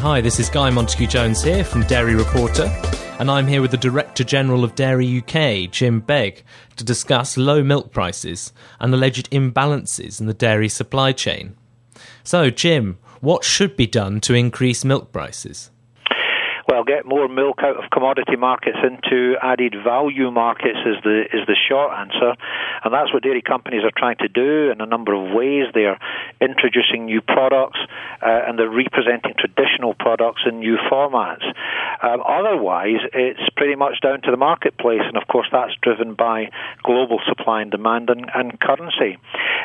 Hi, this is Guy Montague Jones here from Dairy Reporter, and I'm here with the Director General of Dairy UK, Jim Begg, to discuss low milk prices and alleged imbalances in the dairy supply chain. So, Jim, what should be done to increase milk prices? Well, get more milk out of commodity markets into added value markets is the is the short answer, and that's what dairy companies are trying to do in a number of ways. They are introducing new products uh, and they're representing traditional products in new formats. Um, otherwise, it's pretty much down to the marketplace, and of course, that's driven by global supply and demand and, and currency.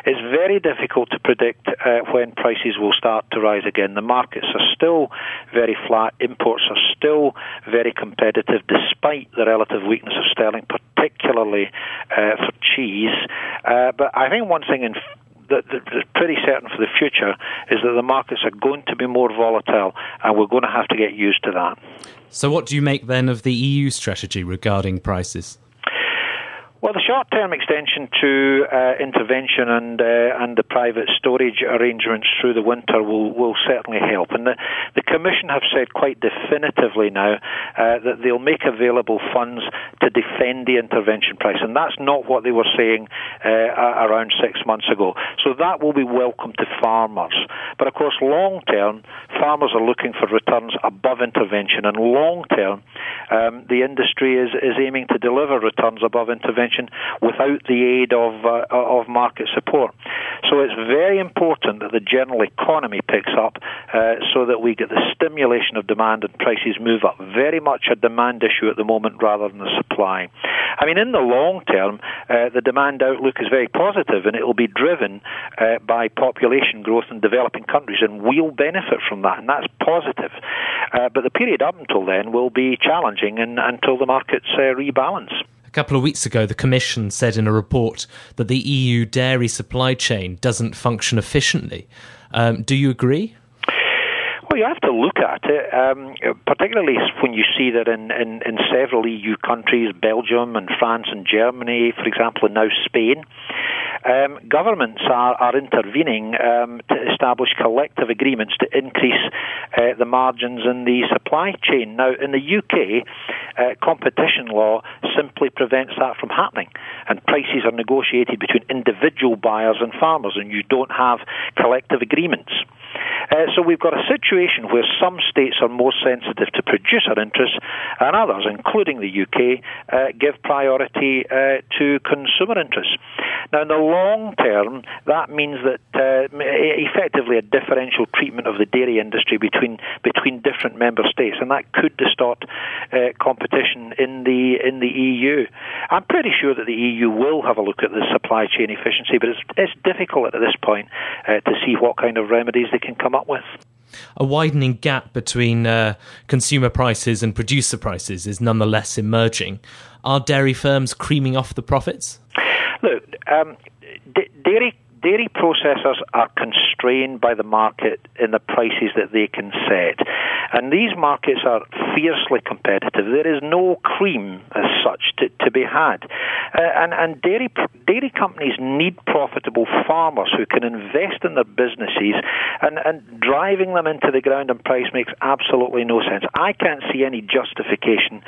It's very difficult to predict uh, when prices will start to rise again. The markets are still very flat. Imports are still very competitive despite the relative weakness of sterling, particularly uh, for cheese. Uh, but I think one thing in that, is pretty certain for the future is that the markets are going to be more volatile, and we're going to have to get used to that. So, what do you make then of the EU strategy regarding prices? Well, the short-term extension to uh, intervention and uh, and the private storage arrangements through the winter will, will certainly help. And the, the Commission have said quite definitively now uh, that they'll make available funds to defend the intervention price, and that's not what they were saying uh, around six months ago. So that will be welcome to farmers. But of course, long-term, farmers are looking for returns above intervention, and long-term, um, the industry is, is aiming to deliver returns above intervention without the aid of uh, of market support. So it's very important that the general economy picks up uh, so that we get the stimulation of demand and prices move up. Very much a demand issue at the moment rather than the supply. I mean, in the long term, uh, the demand outlook is very positive and it will be driven uh, by population growth in developing countries, and we'll benefit from that, and that's positive. Uh, but the period up until then will be challenging and, until the markets uh, rebalance. A couple of weeks ago, the Commission said in a report that the EU dairy supply chain doesn't function efficiently. Um, do you agree? Well, you have to look at it, um, particularly when you see that in, in, in, several EU countries, Belgium and France and Germany, for example, and now Spain, um, governments are, are intervening um, to establish collective agreements to increase uh, the margins in the supply chain. Now, in the UK, uh, competition law simply prevents that from happening, and prices are negotiated between individual buyers and farmers, and you don't have collective agreements. Uh, so we've got a situation where some states are more sensitive to producer interests, and others, including the UK, uh, give priority uh, to consumer interests. Now, in the long term, that means that uh, effectively a differential treatment of the dairy industry between between different member states, and that could distort uh, competition in the in the EU. I'm pretty sure that the EU will have a look at the supply chain efficiency, but it's it's difficult at this point uh, to see what kind of remedies they can come up with. A widening gap between uh, consumer prices and producer prices is nonetheless emerging. Are dairy firms creaming off the profits? Look, um, d- dairy dairy processors are constrained by the market in the prices that they can set. And these markets are fiercely competitive. There is no cream as such to, to be had. Uh, and and dairy, dairy companies need profitable farmers who can invest in their businesses, and, and driving them into the ground and price makes absolutely no sense. I can't see any justification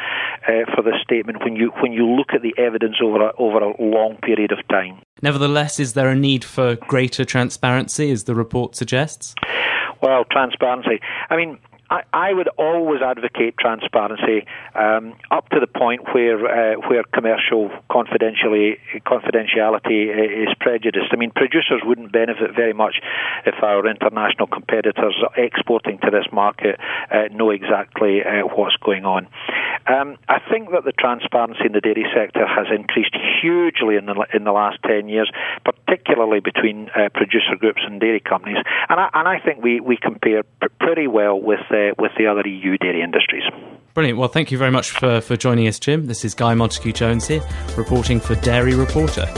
uh, for this statement when you, when you look at the evidence over a, over a long period of time. Nevertheless, is there a need for greater transparency, as the report suggests? Well, transparency. I mean, I, I would always advocate transparency um, up to the point where uh, where commercial confidentiality is prejudiced. I mean, producers wouldn't benefit very much if our international competitors exporting to this market uh, know exactly uh, what's going on. Um, I think that the transparency in the dairy sector has increased hugely in the in the last ten years, particularly between uh, producer groups and dairy companies, and I, and I think we we compare pretty well with uh, with the other EU dairy industries. Brilliant. Well, thank you very much for, for joining us, Jim. This is Guy Montague Jones here, reporting for Dairy Reporter.